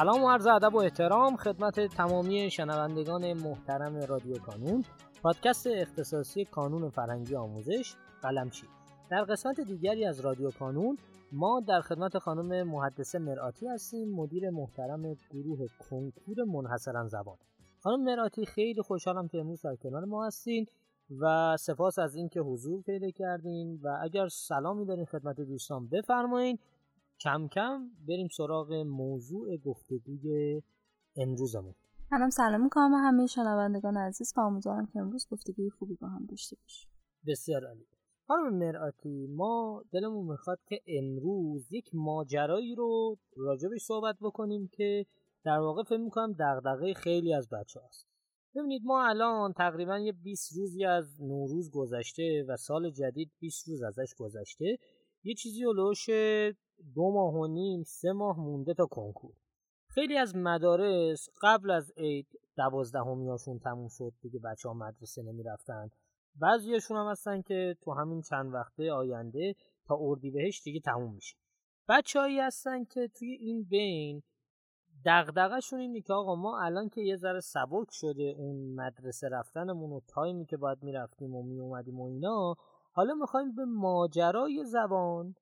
سلام و عرض ادب و احترام خدمت تمامی شنوندگان محترم رادیو کانون پادکست اختصاصی کانون فرهنگی آموزش قلمچی. در قسمت دیگری از رادیو کانون ما در خدمت خانم محدثه مرآتی هستیم مدیر محترم گروه کنکور منحصرا زبان. خانم مرآتی خیلی خوشحالم که امروز در کنار ما هستین و سپاس از اینکه حضور پیدا کردین و اگر سلامی دارین خدمت دوستان بفرمایید کم کم بریم سراغ موضوع گفتگوی امروزمون. منم سلام می‌کنم. همه شنوندگان عزیز و امیدوارم که امروز گفتگوی خوبی با هم داشته باشیم. بسیار عالی. خانم مرآتی ما دلمون می‌خواد که امروز یک ماجرایی رو راجبش صحبت بکنیم که در واقع فکر می‌کنم دغدغه خیلی از بچه هست ببینید ما الان تقریبا یه 20 روزی از نوروز گذشته و سال جدید 20 روز ازش گذشته. یه چیزی لوش دو ماه و نیم سه ماه مونده تا کنکور. خیلی از مدارس قبل از عید دوازدهمیاشون تموم شد دیگه بچه ها مدرسه نمی‌رفتن. بعضیاشون هم هستن که تو همین چند وقته آینده تا اردیبهشت دیگه تموم میشه. بچههایی هستن که توی این بین دغدغه‌شون اینه که آقا ما الان که یه ذره سبک شده اون مدرسه رفتنمون و تایمی که باید می‌رفتیم و میومدیم و اینا حالا می‌خوایم به ماجرای زبان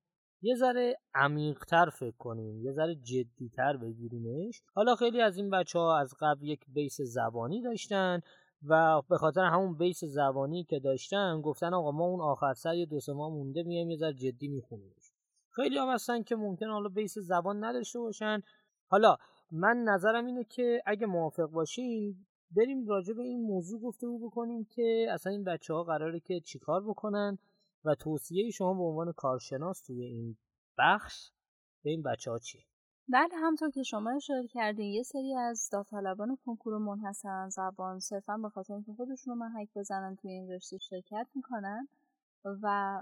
یه ذره عمیقتر فکر کنیم یه ذره جدیتر بگیریمش. حالا خیلی از این بچه ها از قبل یک بیس زبانی داشتن و به خاطر همون بیس زبانی که داشتن گفتن آقا ما اون آخر سر یه دو سه ماه مونده میایم یه ذره جدی میخونیمش. خیلی هم هستن که ممکن حالا بیس زبان نداشته باشن. حالا من نظرم اینه که اگه موافق باشین بریم راجع به این موضوع گفتگو بکنیم که اصلا این بچه ها قراره که چیکار بکنن و توصیه شما به عنوان کارشناس توی این بخش به این بچه ها چیه؟ بله همطور که شما اشاره کردین یه سری از داوطلبان کنکور منحصرا زبان صرفا به خاطر اینکه خودشون رو محک بزنن توی این رشته شرکت می‌کنن و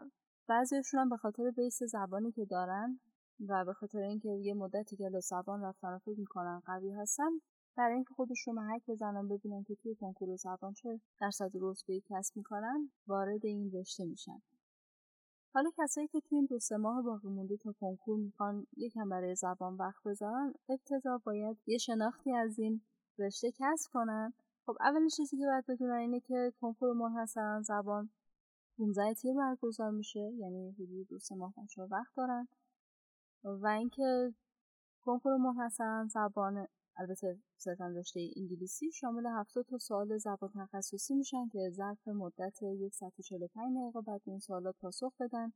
بعضیشون هم به خاطر بیس زبانی که دارن و به خاطر اینکه یه مدتی که زبان رفتن و فکر می‌کنن قوی هستن برای اینکه خودش رو محک بزنن ببینن که توی کنکور زبان چه درصد رتبه کسب می‌کنن وارد این رشته میشن. حالا کسایی که توی این دو سه ماه باقی مونده تا کنکور می‌خوان یکم برای زبان وقت بذارن ابتدا باید یه شناختی از این رشته کسب کنن. خب اولین چیزی که باید بدونن اینه که کنکور منحصرا زبان 15 تیر برگزار میشه یعنی حدود دو سه ماه بچه وقت دارن. و اینکه کنکور منحصرا زبان البته صرفا رشته انگلیسی شامل 70 تا سوال زبان تخصصی میشن که ظرف مدت 145 دقیقه بعد این سوالات پاسخ بدن.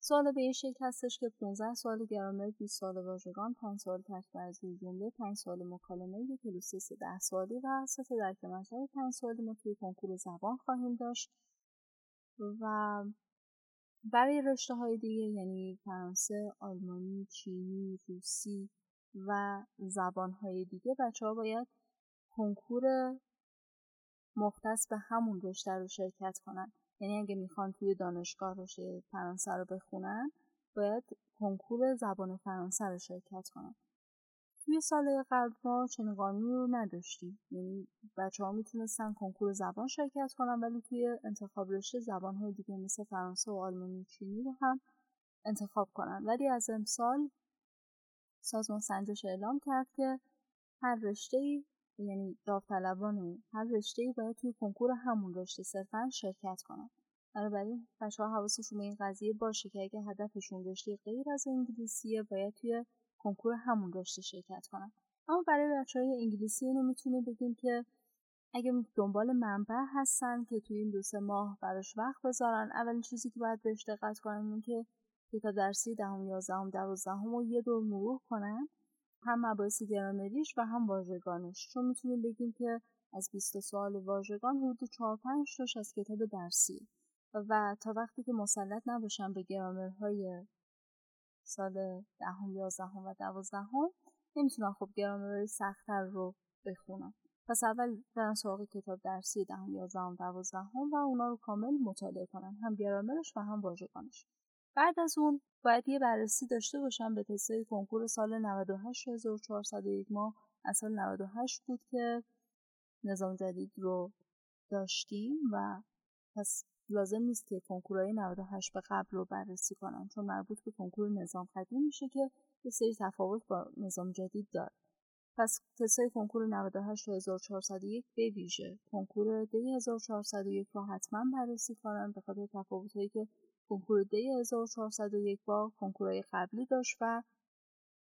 سوال به این شکل هستش که 15 سوال گرامر 20 سوال واژگان 5 سوال از جمله 5 سوال مکالمه یک کلوسیس 10 سوالی و اساس درک مطلب 5 سوالی ما توی کنکور زبان خواهیم داشت. و برای رشته های دیگه یعنی فرانسه، آلمانی، چینی، روسی و زبانهای دیگه. بچه ها باید کنکور مختص به همون رشته رو شرکت کنن. یعنی اگه می‌خوان توی دانشگاه رشته فرانسه رو بخونن باید کنکور زبان فرانسه رو شرکت کنن. توی سال قبل ما چنین قانونی رو نداشتیم. یعنی بچه ها می‌تونستن کنکور زبان شرکت کنن ولی توی انتخاب رشته زبان های دیگه مثل فرانسه و آلمانی چینی رو هم انتخاب کنن. ولی از امسال سازمان سنجش اعلام کرد که هر رشته ای یعنی داوطلبان هر رشته ای باید توی کنکور همون رشته صرفا شرکت کنن. بنابراین بچه ها حواسشون به این قضیه باشه که اگه هدفشون رشته غیر از انگلیسیه باید توی کنکور همون رشته شرکت کنن. اما برای بچه های انگلیسی اینو می‌تونیم بگیم که اگه دنبال منبع هستن که توی این دو سه ماه براش وقت بذارن اولین چیزی که باید بهش دقت کنن این که کتاب درسی دهم یازدهم دوازدهم رو یه دور مرور کنن. هم مباحث گرامریش و هم واژگانش. چون می‌تونیم بگیم که از 20 سوال واژگان حدود 4 5 تاش از کتاب درسی و تا وقتی که مسلط نباشن به گرامرهای سال دهم یازدهم و دوازدهم نمی‌تونن خب گرامرهای سختتر رو بخونن. پس اول برن سراغ کتاب درسی دهم یازدهم دوازدهم و اونا رو کامل مطالعه کنن. هم گرامرش و هم واژگانش. بعد از اون باید یه بررسی داشته باشم به تستای کنکور سال 98 1401 ماه از سال 98 بود که نظام جدید رو داشتیم و پس لازم نیست که کنکورهای 98 به قبل رو بررسی کنن چون مربوط به کنکور نظام قدیم میشه که یه سری تفاوت با نظام جدید داره. پس تستای کنکور 98 و 1401 به ویژه کنکور دی 1401 رو حتما بررسی کنن به خاطر تفاوتهایی که کنکور دی 1401 با کنکورهای قبلی داشت و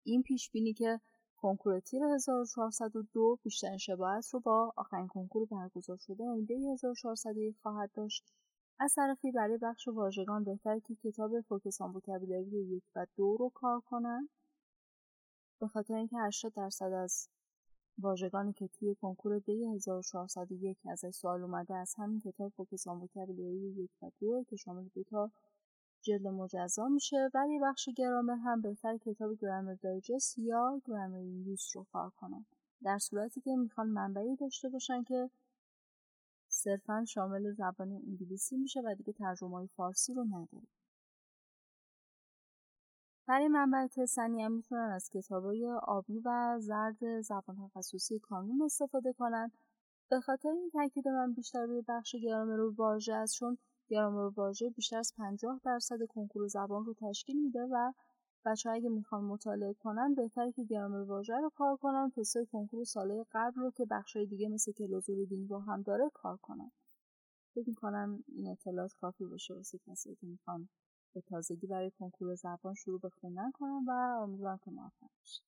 این پیش بینی که کنکور تیر 1402 بیشترین شباهت رو با آخرین کنکور برگزار شده دی 1401 خواهد داشت. از طرفی برای بخش واژگان بهتر که کتاب فوکسان وکبولری یک و دو رو کار کنن. به خاطر اینکه 80 درصد از واژگانی که توی کنکور دی 1401 ازش سوال اومده از همین کتاب فوکسان وکبولری یک و دو که شامل دو تا جلد مجزا میشه. ولی بخش گرامر هم بهتر کتاب گرامر دایجست یا گرامر یوز رو کار کنن در صورتی که می‌خوان منبعی داشته باشن که صرفا شامل زبان انگلیسی میشه و دیگه ترجمه فارسی رو نداره. برای منبع تسنی هم می‌تونن از کتابای آبی و زرد زبان تخصصی کانون استفاده کنن. به خاطر این تاکید من بیشتر روی بخش گرامر و واژه است چون گرامر واژه بیشتر از 50 درصد کنکور زبان رو تشکیل میده و بچه اگه می‌خوان مطالعه کنن بهتره که گرامر واژه رو کار کنن تستای کنکور ساله قبل رو که بخشای دیگه مثل کلوزور دین رو هم داره کار کنن. فکر می‌کنم این اطلاعات کافی باشه واسه کسی که می‌خوان به تازگی برای کنکور زبان شروع به خوندن کنن و امیدوارم که موفق بشه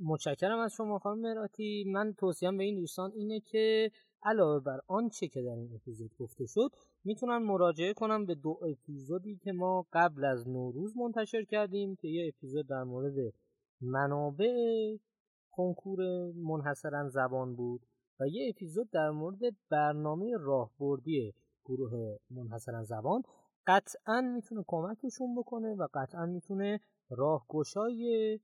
متشکرم از شما خانم مراتی. من توصیم به این دوستان اینه که علاوه بر آنچه که در این اپیزود گفته شد می‌تونن مراجعه کنم به دو اپیزودی که ما قبل از نوروز منتشر کردیم که یه اپیزود در مورد منابع کنکور منحصرا زبان بود و یه اپیزود در مورد برنامه راهبردی گروه منحصرا زبان قطعا می‌تونه کمکشون بکنه و قطعا می‌تونه راهگشای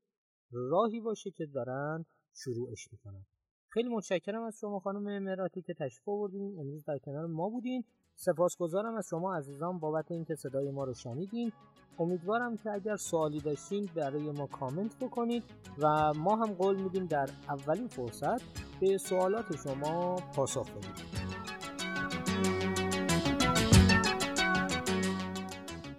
راهی باشه که دارن شروعش می‌کنن. خیلی متشکرم از شما خانم امراتی که تشریف آوردین. امروز در کنار ما بودین. سپاسگزارم از شما عزیزان بابت اینکه صدای ما رو شنیدین. امیدوارم که اگر سوالی داشتین برای ما کامنت بکنید و ما هم قول میدیم در اولین فرصت به سوالات شما پاسخ بدیم.